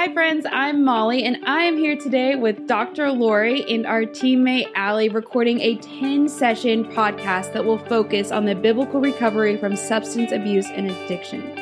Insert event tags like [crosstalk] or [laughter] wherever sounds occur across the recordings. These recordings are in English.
Hi, friends. I'm Molly, and I am here today with Dr. Lori and our teammate Allie recording a 10 session podcast that will focus on the biblical recovery from substance abuse and addiction.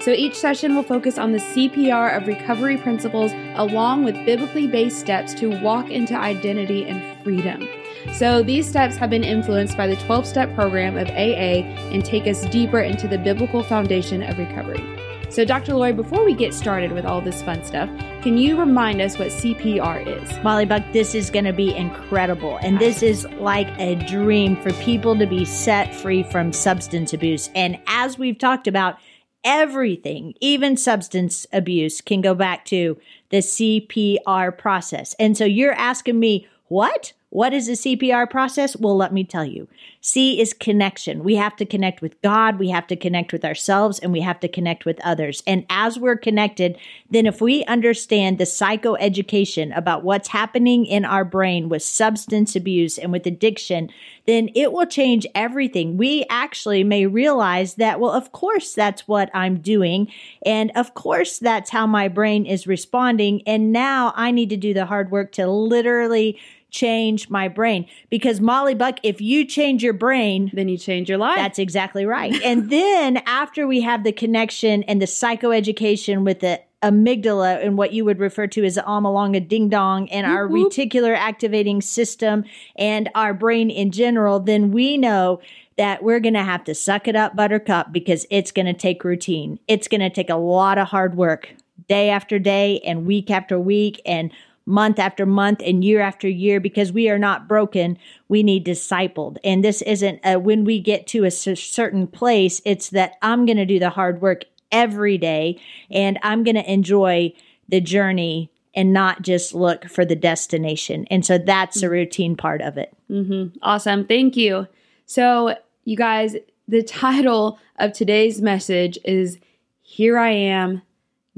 So each session will focus on the CPR of recovery principles along with biblically based steps to walk into identity and freedom. So these steps have been influenced by the 12 step program of AA and take us deeper into the biblical foundation of recovery. So, Dr. Lori, before we get started with all this fun stuff, can you remind us what CPR is? Molly Buck, this is going to be incredible. And this is like a dream for people to be set free from substance abuse. And as we've talked about, everything, even substance abuse, can go back to the CPR process. And so you're asking me, what? What is the CPR process? Well, let me tell you. C is connection. We have to connect with God, we have to connect with ourselves, and we have to connect with others. And as we're connected, then if we understand the psychoeducation about what's happening in our brain with substance abuse and with addiction, then it will change everything. We actually may realize that, well, of course, that's what I'm doing. And of course, that's how my brain is responding. And now I need to do the hard work to literally change my brain. Because Molly Buck, if you change your brain, then you change your life. That's exactly right. and then after we have the connection and the psychoeducation with the amygdala and what you would refer to as the amalonga ding dong and our mm-hmm. reticular activating system and our brain in general, then we know that we're going to have to suck it up, buttercup, because it's going to take routine. It's going to take a lot of hard work day after day and week after week and month after month and year after year because we are not broken. We need discipled. And this isn't a, when we get to a certain place, it's that I'm going to do the hard work every day and I'm going to enjoy the journey and not just look for the destination. And so that's a routine part of it. Mm-hmm. Awesome. Thank you. So, you guys, the [laughs] title of today's message is Here I Am,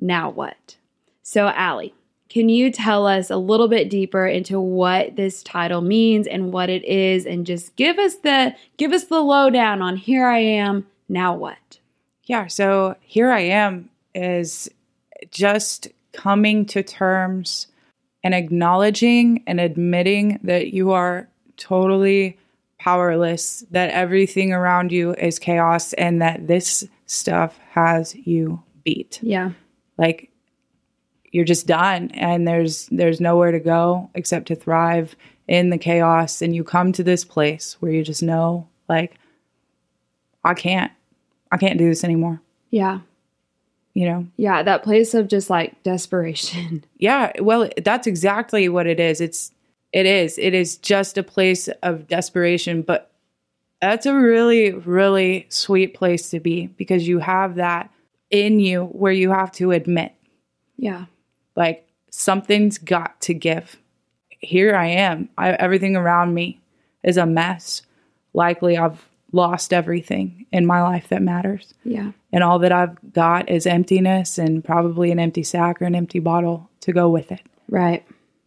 Now What? So, Allie, can you tell us a little bit deeper into what this title means and what it is and just give us the give us the lowdown on here I am, now what? Yeah, so here I am is just coming to terms and acknowledging and admitting that you are totally powerless, that everything around you is chaos, and that this stuff has you beat. Yeah. Like you're just done and there's there's nowhere to go except to thrive in the chaos and you come to this place where you just know like I can't I can't do this anymore. Yeah. You know. Yeah, that place of just like desperation. [laughs] Yeah, well that's exactly what it is. It's it is. It is just a place of desperation, but that's a really really sweet place to be because you have that in you where you have to admit. Yeah like something's got to give. Here I am. I, everything around me is a mess. Likely I've lost everything in my life that matters. Yeah. And all that I've got is emptiness and probably an empty sack or an empty bottle to go with it. Right.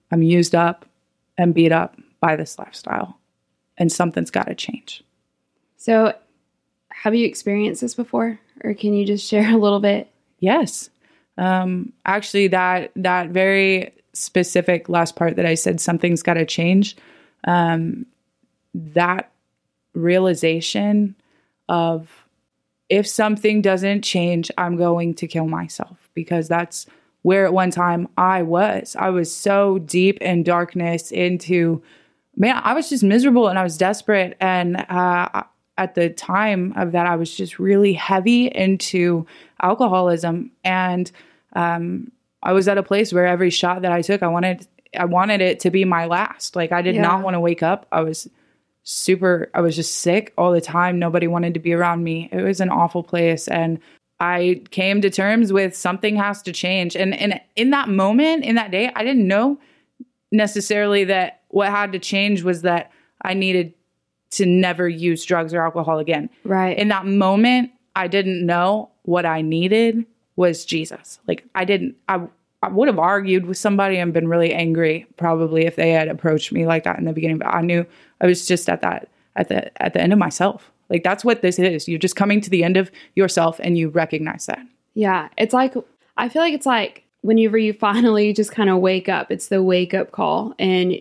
I'm used up and beat up by this lifestyle, and something's got to change. So, have you experienced this before, or can you just [laughs] share a little bit? Yes. Um, actually, that that very specific last part that I said something's got to change. Um, that realization of if something doesn't change, I'm going to kill myself because that's where at one time I was. I was so deep in darkness into man, I was just miserable and I was desperate. And uh, at the time of that, I was just really heavy into alcoholism. And um, I was at a place where every shot that I took, I wanted, I wanted it to be my last. Like I did yeah. not want to wake up. I was super, I was just sick all the time. Nobody wanted to be around me. It was an awful place. And I came to terms with something has to change. And, and in that moment, in that day, I didn't know necessarily that what had to change was that I needed to never use drugs or alcohol again. Right. In that moment, I didn't know what I needed was Jesus. Like I didn't I I would have argued with somebody and been really angry probably if they had approached me like that in the beginning, but I knew I was just at that at the at the end of myself. Like that's what this is. You're just coming to the end of yourself and you recognize that. Yeah, it's like I feel like it's like whenever you [laughs] finally just kind of wake up, it's the wake up call and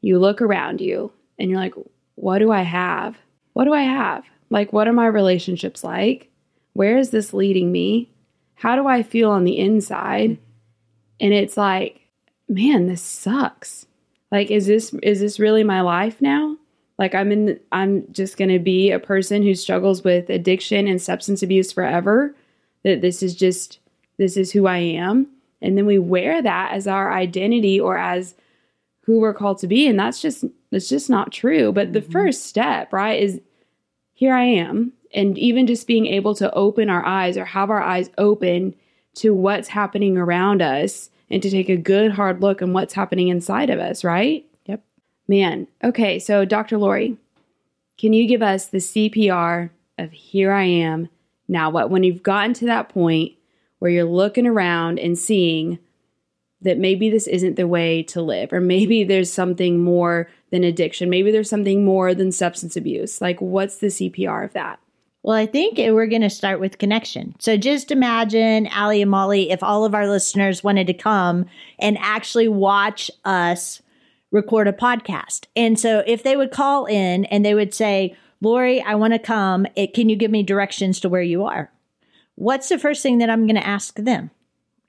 you look around you and you're like, what do I have? What do I have? Like, what are my relationships like? Where is this leading me? How do I feel on the inside? And it's like, man, this sucks. Like, is this is this really my life now? Like I'm in I'm just going to be a person who struggles with addiction and substance abuse forever. That this is just this is who I am. And then we wear that as our identity or as who we're called to be and that's just that's just not true. But the mm-hmm. first step, right, is here I am and even just being able to open our eyes or have our eyes open to what's happening around us and to take a good hard look on what's happening inside of us, right? Yep, man, okay, so Dr. Lori, can you give us the CPR of here I am? Now, what when you've gotten to that point where you're looking around and seeing that maybe this isn't the way to live, or maybe there's something more than addiction, maybe there's something more than substance abuse. Like, what's the CPR of that? Well, I think we're going to start with connection. So just imagine, Allie and Molly, if all of our listeners wanted to come and actually watch us record a podcast. And so if they would call in and they would say, Lori, I want to come. It, can you give me directions to where you are? What's the first thing that I'm going to ask them?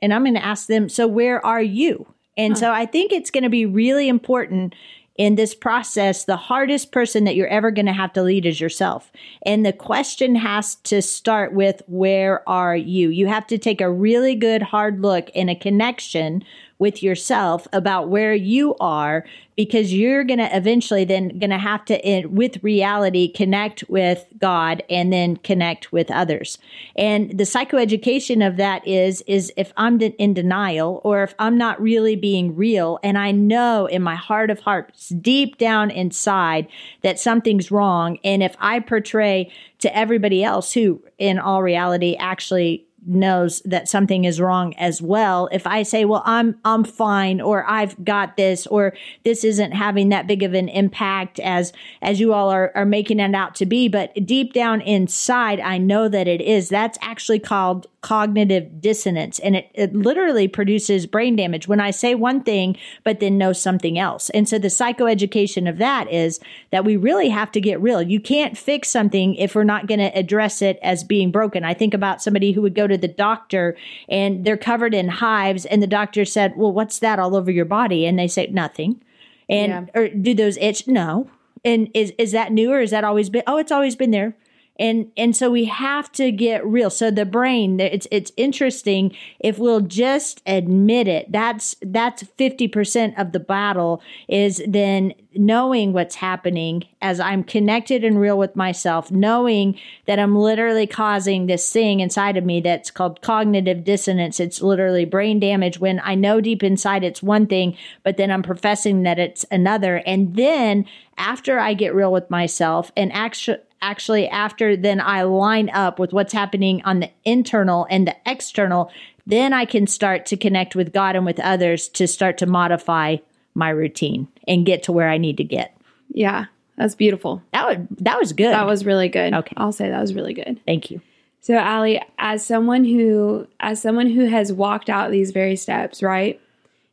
And I'm going to ask them, so where are you? And huh. so I think it's going to be really important in this process, the hardest person that you're ever going to have to lead is yourself. And the question has to start with, where are you? You have to take a really good hard look in a connection with yourself about where you are because you're going to eventually then going to have to with reality connect with God and then connect with others. And the psychoeducation of that is is if I'm in denial or if I'm not really being real and I know in my heart of hearts deep down inside that something's wrong and if I portray to everybody else who in all reality actually knows that something is wrong as well. If I say, well, I'm, I'm fine, or I've got this, or this isn't having that big of an impact as, as you all are, are making it out to be. But deep down inside, I know that it is. That's actually called cognitive dissonance and it, it literally produces brain damage when I say one thing, but then know something else. And so the psychoeducation of that is that we really have to get real. You can't fix something if we're not going to address it as being broken. I think about somebody who would go to the doctor and they're covered in hives and the doctor said, well, what's that all over your body? And they say nothing. And, yeah. or do those itch? No. And is, is that new or is that always been? Oh, it's always been there and and so we have to get real. So the brain it's it's interesting. If we'll just admit it that's that's 50% of the battle is then knowing what's happening as i'm connected and real with myself knowing that i'm literally causing this thing inside of me that's called cognitive dissonance. It's literally brain damage when i know deep inside it's one thing but then i'm professing that it's another. And then after i get real with myself and actually actually after then I line up with what's happening on the internal and the external, then I can start to connect with God and with others to start to modify my routine and get to where I need to get. Yeah, that's beautiful. That was that was good. That was really good. Okay. I'll say that was really good. Thank you. So Allie, as someone who as someone who has walked out these very steps, right?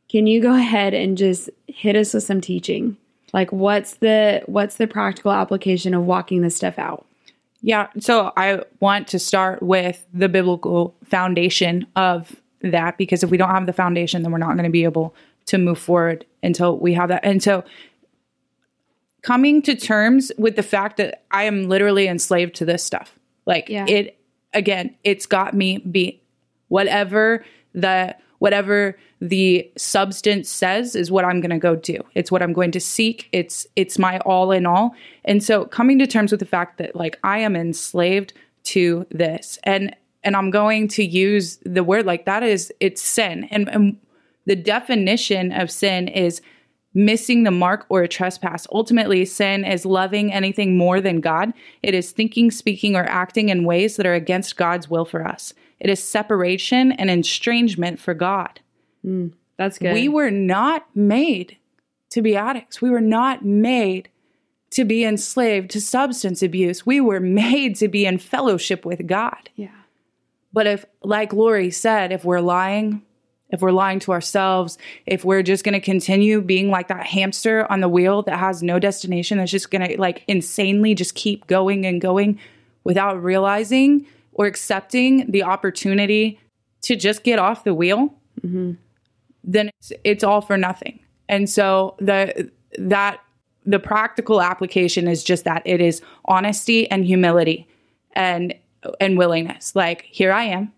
Can you go [laughs] ahead and just hit us with some teaching? Like what's the what's the practical application of walking this stuff out? Yeah, so I want to start with the biblical foundation of that because if we don't have the foundation then we're not going to be able to move forward until we have that. And so coming to terms with the fact that I am literally enslaved to this stuff. Like yeah. it again, it's got me beat. Whatever the whatever the substance says is what I'm going to go do. It's what I'm going to seek. It's it's my all in all. And so coming to terms with the fact that like I am enslaved to this and and I'm going to use the word like that is it's sin. And, and the definition of sin is missing the mark or a trespass. Ultimately, sin is loving anything more than God. It is thinking, speaking, or acting in ways that are against God's will for us. It is separation and estrangement for God. Mm, that's good. We were not made to be addicts. We were not made to be enslaved to substance abuse. We were made to be in fellowship with God. Yeah. But if, like Lori said, if we're lying, if we're lying to ourselves, if we're just going to continue being like that hamster on the wheel that has no destination, that's just going to like insanely just keep going and going without realizing or accepting the opportunity to just get off the wheel, mm-hmm. then it's, it's all for nothing. And so the that the practical application is just that it is honesty and humility and and willingness. Like here I am.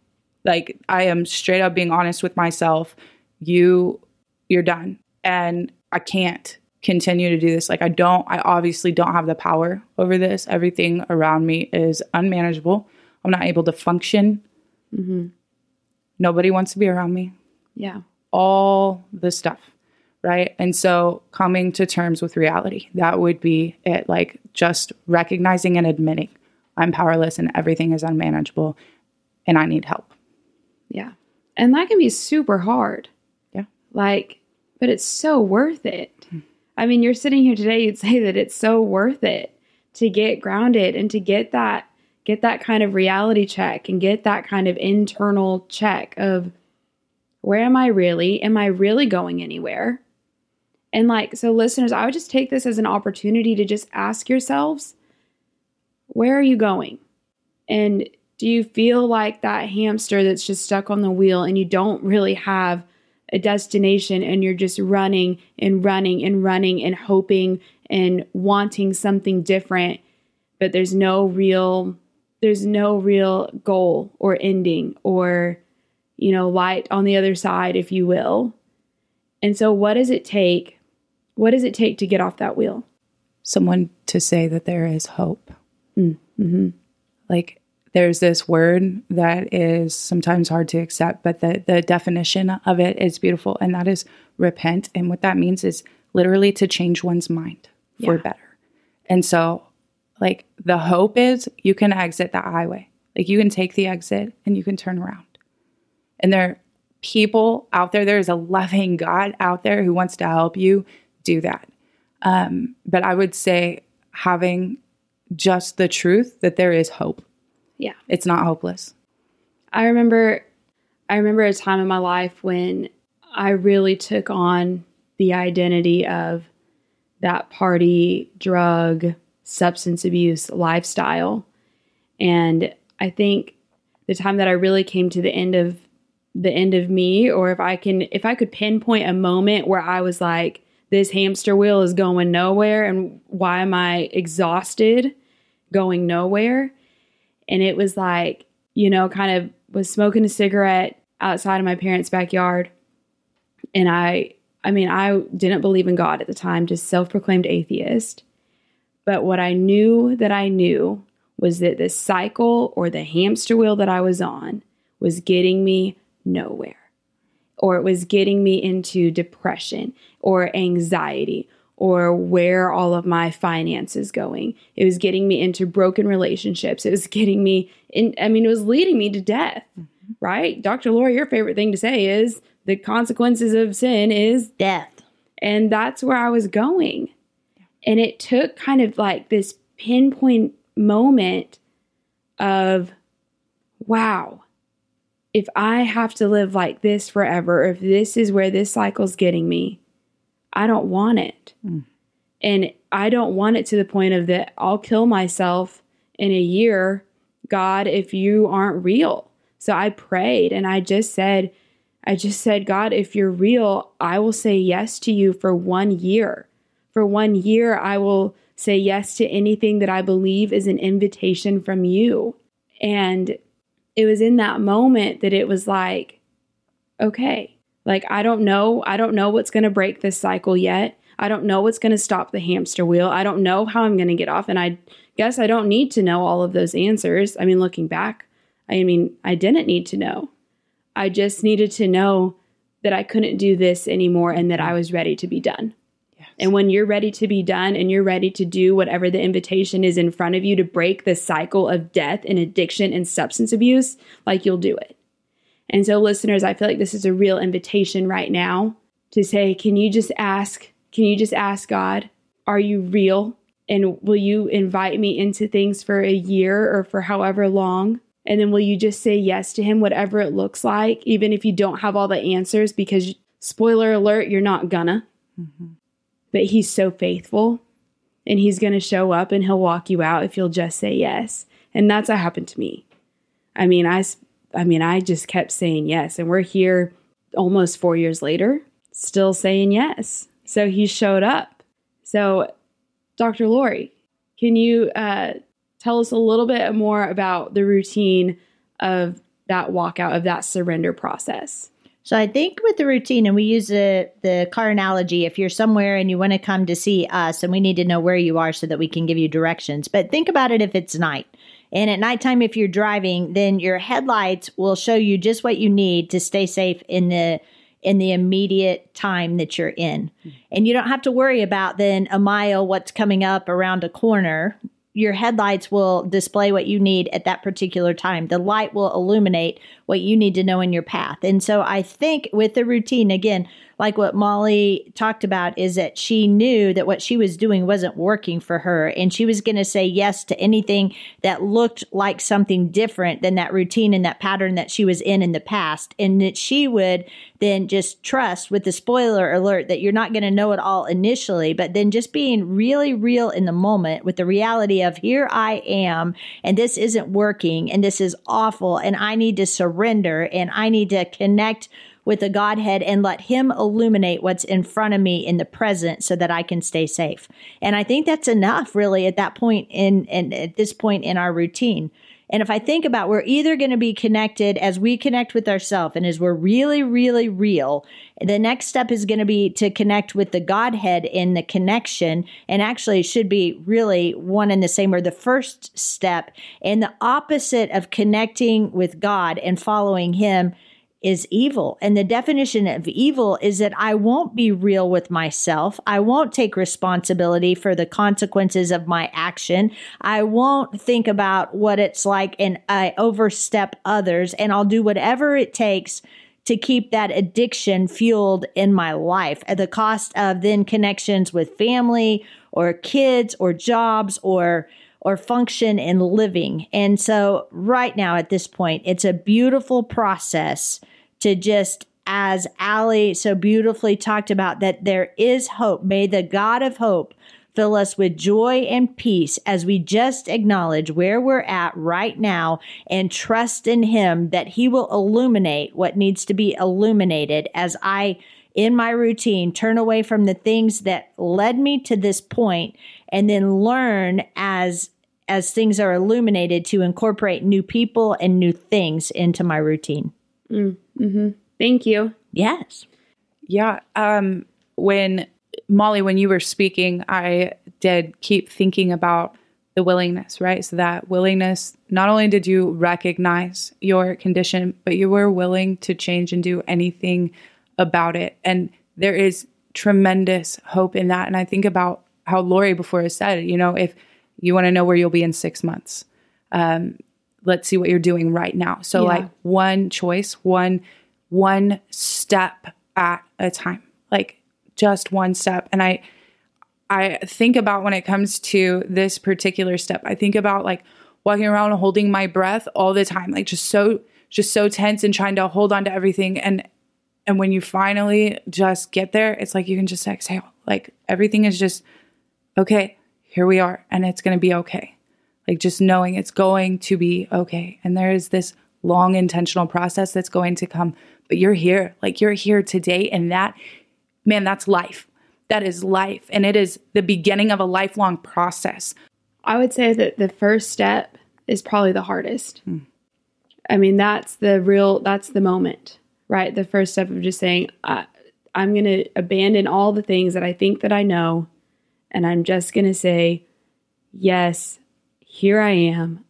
Like I am straight up being honest with myself. You you're done. And I can't continue to do this. Like I don't I obviously don't have the power over this. Everything around me is unmanageable. I'm not able to function. Mm-hmm. Nobody wants to be around me. Yeah. All the stuff. Right. And so coming to terms with reality, that would be it. Like just recognizing and admitting I'm powerless and everything is unmanageable and I need help. Yeah. And that can be super hard. Yeah. Like, but it's so worth it. I mean, you're sitting here today, you'd say that it's so worth it to get grounded and to get that get that kind of reality check and get that kind of internal check of where am I really? Am I really going anywhere? And like, so listeners, I would just take this as an opportunity to just ask yourselves, where are you going? And do you feel like that hamster that's just stuck on the wheel and you don't really have a destination and you're just running and running and running and hoping and wanting something different, but there's no real there's no real goal or ending or you know light on the other side if you will. And so what does it take? What does it take to get off that wheel? Someone to say that there is hope. Mm, mm-hmm. Like there's this word that is sometimes hard to accept, but the, the definition of it is beautiful, and that is repent. And what that means is literally to change one's mind for better. And so, like, the hope is you can exit the highway. Like, you can take the exit and you can turn around. And there are people out there, there is a loving God out there who wants to help you do that. Um, but I would say having just the truth that there is hope. Yeah. It's not hopeless. I remember I remember a time in my life when I really took on the identity of that party, drug, substance abuse lifestyle. And I think the time that I really came to the end of the end of me or if I can if I could pinpoint a moment where I was like this hamster wheel is going nowhere and why am I exhausted going nowhere. And it was like, you know, kind of was smoking a cigarette outside of my parents' backyard. And I, I mean, I didn't believe in God at the time, just self proclaimed atheist. But what I knew that I knew was that the cycle or the hamster wheel that I was on was getting me nowhere. Or it was getting me into depression or anxiety or where all of my finances going. It was getting me into broken relationships. It was getting me in I mean it was leading me to death. Mm-hmm. Right? Dr. Lori, your favorite thing to say is the consequences of sin is death. And that's where I was going. And it took kind of like this pinpoint moment of wow, if I have to live like this forever, if this is where this cycle's getting me, I don't want it. Mm. And I don't want it to the point of that I'll kill myself in a year, God, if you aren't real. So I prayed and I just said, I just said, God, if you're real, I will say yes to you for one year. For one year, I will say yes to anything that I believe is an invitation from you. And it was in that moment that it was like, okay, like, I don't know. I don't know what's going to break this cycle yet. I don't know what's going to stop the hamster wheel. I don't know how I'm going to get off. And I guess I don't need to know all of those answers. I mean, looking back, I mean, I didn't need to know. I just needed to know that I couldn't do this anymore and that I was ready to be done. And when you're ready to be done and you're ready to do whatever the invitation is in front of you to break the cycle of death and addiction and substance abuse, like you'll do it. And so, listeners, I feel like this is a real invitation right now to say, can you just ask, can you just ask God, are you real? And will you invite me into things for a year or for however long? And then will you just say yes to him, whatever it looks like, even if you don't have all the answers? Because, spoiler alert, you're not gonna. Mm-hmm. But he's so faithful and he's gonna show up and he'll walk you out if you'll just say yes. And that's what happened to me. I mean, I, I mean, I just kept saying yes. And we're here almost four years later, still saying yes. So he showed up. So, Dr. Lori, can you uh, tell us a little bit more about the routine of that walkout, of that surrender process? So I think with the routine, and we use the the car analogy. If you're somewhere and you want to come to see us, and we need to know where you are so that we can give you directions. But think about it if it's night. And at nighttime, if you're driving, then your headlights will show you just what you need to stay safe in the in the immediate time that you're in. Hmm. And you don't have to worry about then a mile what's coming up around a corner your headlights will display what you need at that particular time. The light will illuminate what you need to know in your path. And so I think with the routine, again, like what Molly talked about, is that she knew that what she was doing wasn't working for her. And she was going to say yes to anything that looked like something different than that routine and that pattern that she was in in the past. And that she would then just trust with the spoiler alert that you're not going to know it all initially, but then just being really real in the moment with the reality of here I am and this isn't working and this is awful and I need to surrender and I need to connect with the Godhead and let Him illuminate what's in front of me in the present so that I can stay safe. And I think that's enough really at that point in, and at this point in our routine. And if I think about we're either going to be connected as we connect with ourselves and as we're really, really real, the next step is going to be to connect with the Godhead in the connection. And actually should be really one and the same or the first step. And the opposite of connecting with God and following Him is evil. And the definition of evil is that I won't be real with myself. I won't take responsibility for the consequences of my action. I won't think about what it's like and I overstep others and I'll do whatever it takes to keep that addiction fueled in my life at the cost of then connections with family or kids or jobs or or function in living. And so right now at this point, it's a beautiful process to just as Allie so beautifully talked about, that there is hope. May the God of hope fill us with joy and peace as we just acknowledge where we're at right now and trust in Him that He will illuminate what needs to be illuminated as I, in my routine, turn away from the things that led me to this point and then learn as as things are illuminated to incorporate new people and new things into my routine. Mm, hmm Thank you. Yes. Yeah. Um, when Molly, when you were speaking, I did keep thinking about the willingness, right? So that willingness, not only did you recognize your condition, but you were willing to change and do anything about it. And there is tremendous hope in that. And I think about how Lori before has said, you know, if you want to know where you'll be in six months, um, let's see what you're doing right now. So yeah. like one choice, one one step at a time. Like just one step. And I I think about when it comes to this particular step, I think about like walking around holding my breath all the time, like just so just so tense and trying to hold on to everything and and when you finally just get there, it's like you can just exhale. Like everything is just okay, here we are and it's going to be okay like just knowing it's going to be okay. And there is this long intentional process that's going to come, but you're here, like you're here today. And that, man, that's life. That is life. And it is the beginning of a lifelong process. I would say that the first step is probably the hardest. Hmm. I mean, that's the real, that's the moment, right? The first step of just saying, I, I'm going to abandon all the things that I think that I know. And I'm just going to say, yes, here I am.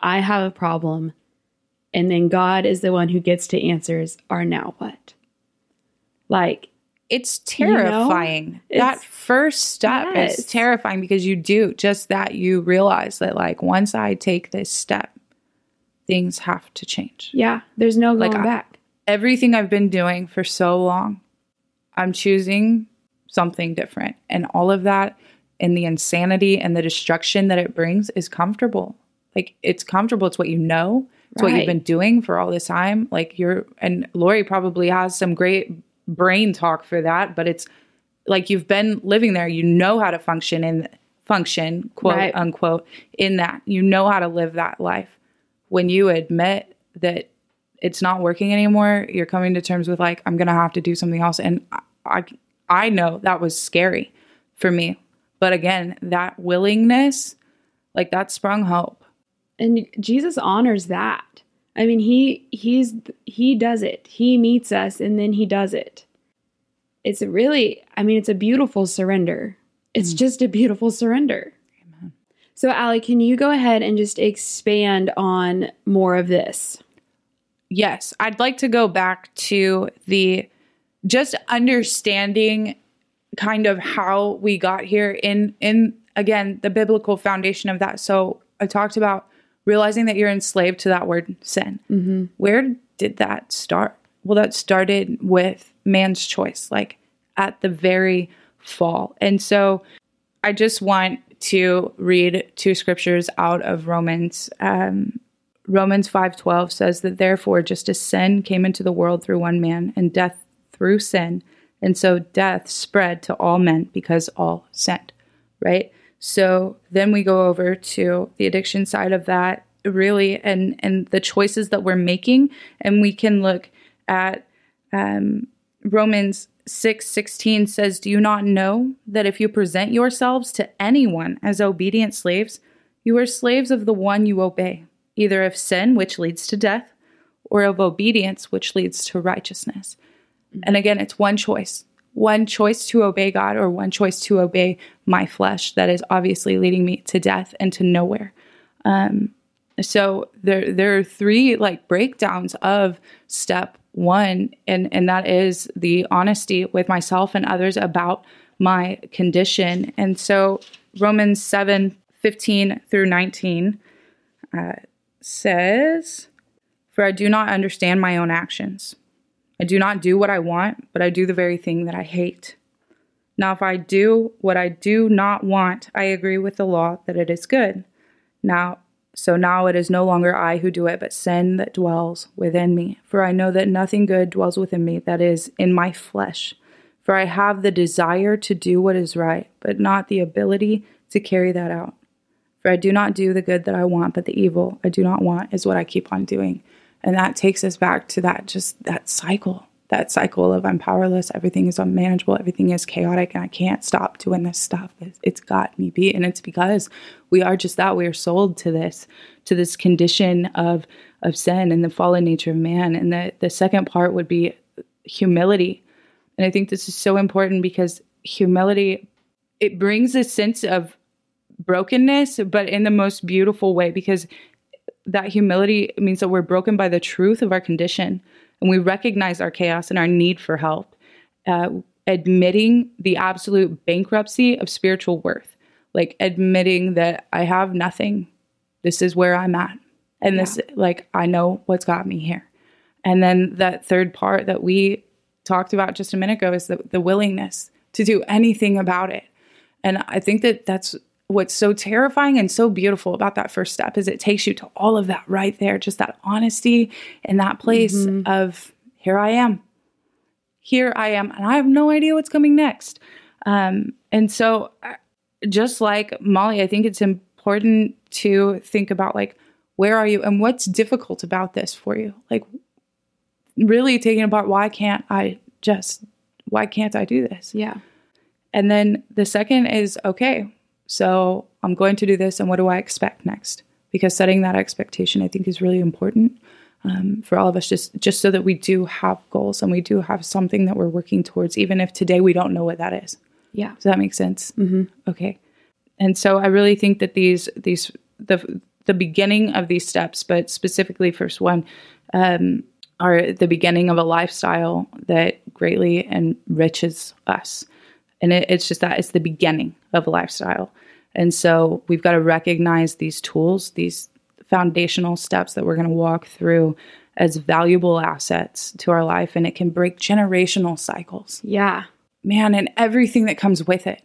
I have a problem. And then God is the one who gets to answers are now what? Like, it's terrifying. You know, that first step yes. is terrifying because you do just that. You realize that, like, once I take this step, things have to change. Yeah, there's no going like, back. I, everything I've been doing for so long, I'm choosing something different. And all of that and the insanity and the destruction that it brings is comfortable. Like it's comfortable. It's what you know. It's what you've been doing for all this time. Like you're, and Lori probably has some great brain talk for that, but it's like you've been living there. You know how to function in function, quote Right. unquote, in that. You know how to live that life. When you admit that it's not working anymore, you're coming to terms with like, I'm gonna have to do something else. And I I, I know that was scary for me. But again, that willingness, like that sprung hope. and Jesus honors that. I mean, he he's he does it. He meets us and then he does it. It's really, I mean, it's a beautiful surrender. It's mm. just a beautiful surrender. So, Allie, can you go ahead and just expand on more of this? yes, I'd like to go back to the just understanding kind of how we got here in in again the biblical foundation of that. So I talked about realizing that you're enslaved to that word sin. Where did that start? Well, that started with man's choice, like at the very fall. And so I just want to read two scriptures out of Romans. Um, Romans 5:12 says that therefore just as sin came into the world through one man and death through sin. And so death spread to all men because all sinned right? So then we go over to the addiction side of that really and and the choices that we're making. And we can look at um, Romans 6 16 says, Do you not know that if you present yourselves to anyone as obedient slaves, you are slaves of the one you obey, either of sin, which leads to death, or of obedience, which leads to righteousness? And again, it's one choice one choice to obey God, or one choice to obey my flesh that is obviously leading me to death and to nowhere. Um, So there there are three like breakdowns of step one, and and that is the honesty with myself and others about my condition. And so Romans 7, 15 through 19 uh, says, For I do not understand my own actions. I do not do what I want, but I do the very thing that I hate. Now, if I do what I do not want, I agree with the law that it is good. Now, so now it is no longer I who do it, but sin that dwells within me. For I know that nothing good dwells within me, that is, in my flesh. For I have the desire to do what is right, but not the ability to carry that out. For I do not do the good that I want, but the evil I do not want is what I keep on doing. And that takes us back to that just that cycle, that cycle of I'm powerless, everything is unmanageable, everything is chaotic, and I can't stop doing this stuff. It's, it's got me beat. And it's because we are just that. We are sold to this, to this condition of of sin and the fallen nature of man. And the, the second part would be humility. And I think this is so important because humility, it brings a sense of brokenness, but in the most beautiful way, because that humility means that we're broken by the truth of our condition and we recognize our chaos and our need for help, uh, admitting the absolute bankruptcy of spiritual worth, like admitting that I have nothing. This is where I'm at. And this, like, I know what's got me here. And then that third part that we talked about just a minute ago is the, the willingness to do anything about it. And I think that that's what's so terrifying and so beautiful about that first step is it takes you to all of that right there, just that honesty and that place of here I am. Here I am, and I have no idea what's coming next. Um, and so, uh, just like Molly, I think it's important to think about like, where are you and what's difficult about this for you? Like, really taking apart why can't I just, why can't I do this? Yeah. And then the second is okay, so I'm going to do this, and what do I expect next? Because setting that expectation, I think, is really important um, for all of us, just just so that we do have goals and we do have something that we're working towards, even if today we don't know what that is. Yeah. Does that make sense? Mm-hmm. Okay. And so I really think that these these the the beginning of these steps, but specifically first one, um, are the beginning of a lifestyle that greatly enriches us. And it, it's just that it's the beginning of a lifestyle. And so we've got to recognize these tools, these foundational steps that we're going to walk through as valuable assets to our life. And it can break generational cycles Yeah. man, and everything that comes with it,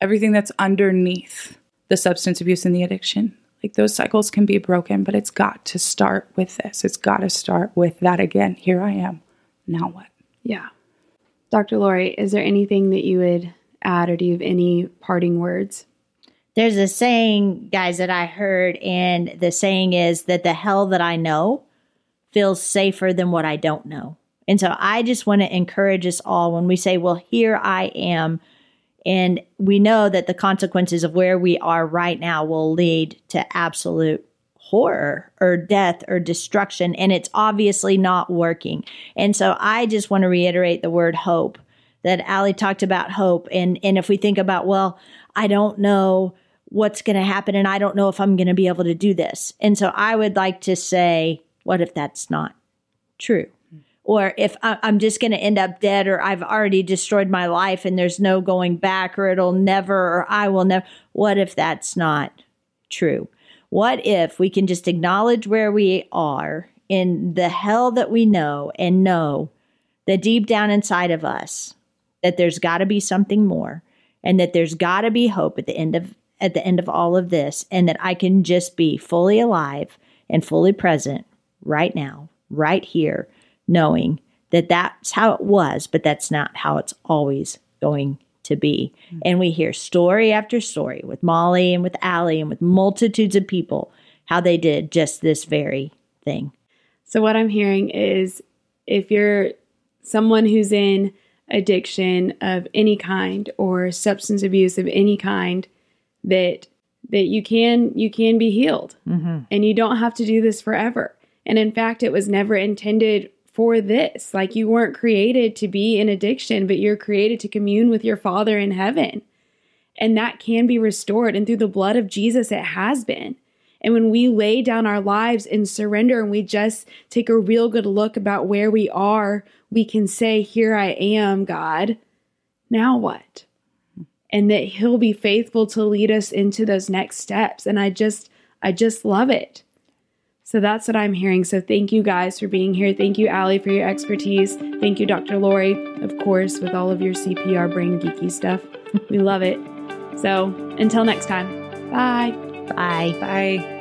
everything that's underneath the substance abuse and the addiction. Like those cycles can be broken, but it's got to start with this. It's got to start with that again. Here I am. Now what? Yeah. Dr. Lori, is there anything that you would add or do you have any parting words? There's a saying, guys, that I heard, and the saying is that the hell that I know feels safer than what I don't know. And so I just want to encourage us all when we say, well, here I am. And we know that the consequences of where we are right now will lead to absolute horror or death or destruction. And it's obviously not working. And so I just want to reiterate the word hope that Allie talked about hope. And, and if we think about, well, I don't know what's going to happen and I don't know if I'm going to be able to do this. And so I would like to say, what if that's not true? Or if I'm just going to end up dead, or I've already destroyed my life and there's no going back, or it'll never, or I will never. What if that's not true? What if we can just acknowledge where we are in the hell that we know and know that deep down inside of us that there's got to be something more and that there's got to be hope at the end of at the end of all of this and that I can just be fully alive and fully present right now, right here, knowing that that's how it was, but that's not how it's always going to be. Mm-hmm. And we hear story after story with Molly and with Allie and with multitudes of people how they did just this very thing. So, what I'm hearing is if you're someone who's in addiction of any kind or substance abuse of any kind, that that you can you can be healed mm-hmm. and you don't have to do this forever and in fact, it was never intended for this. Like you weren't created to be in addiction, but you're created to commune with your Father in heaven. And that can be restored. And through the blood of Jesus, it has been. And when we lay down our lives and surrender and we just take a real good look about where we are, we can say, Here I am, God. Now what? And that He'll be faithful to lead us into those next steps. And I just, I just love it. So that's what I'm hearing. So thank you guys for being here. Thank you, Allie, for your expertise. Thank you, Dr. Lori, of course, with all of your CPR brain geeky stuff. we love it. So until next time, bye. Bye. Bye.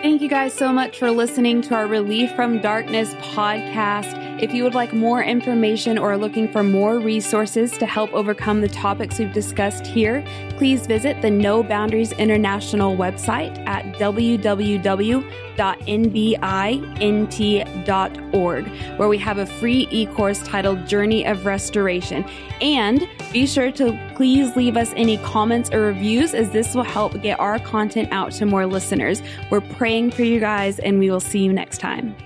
Thank you guys so much for listening to our Relief from Darkness podcast. If you would like more information or are looking for more resources to help overcome the topics we've discussed here, please visit the No Boundaries International website at www.nbint.org, where we have a free e course titled Journey of Restoration. And be sure to please leave us any comments or reviews, as this will help get our content out to more listeners. We're praying for you guys, and we will see you next time.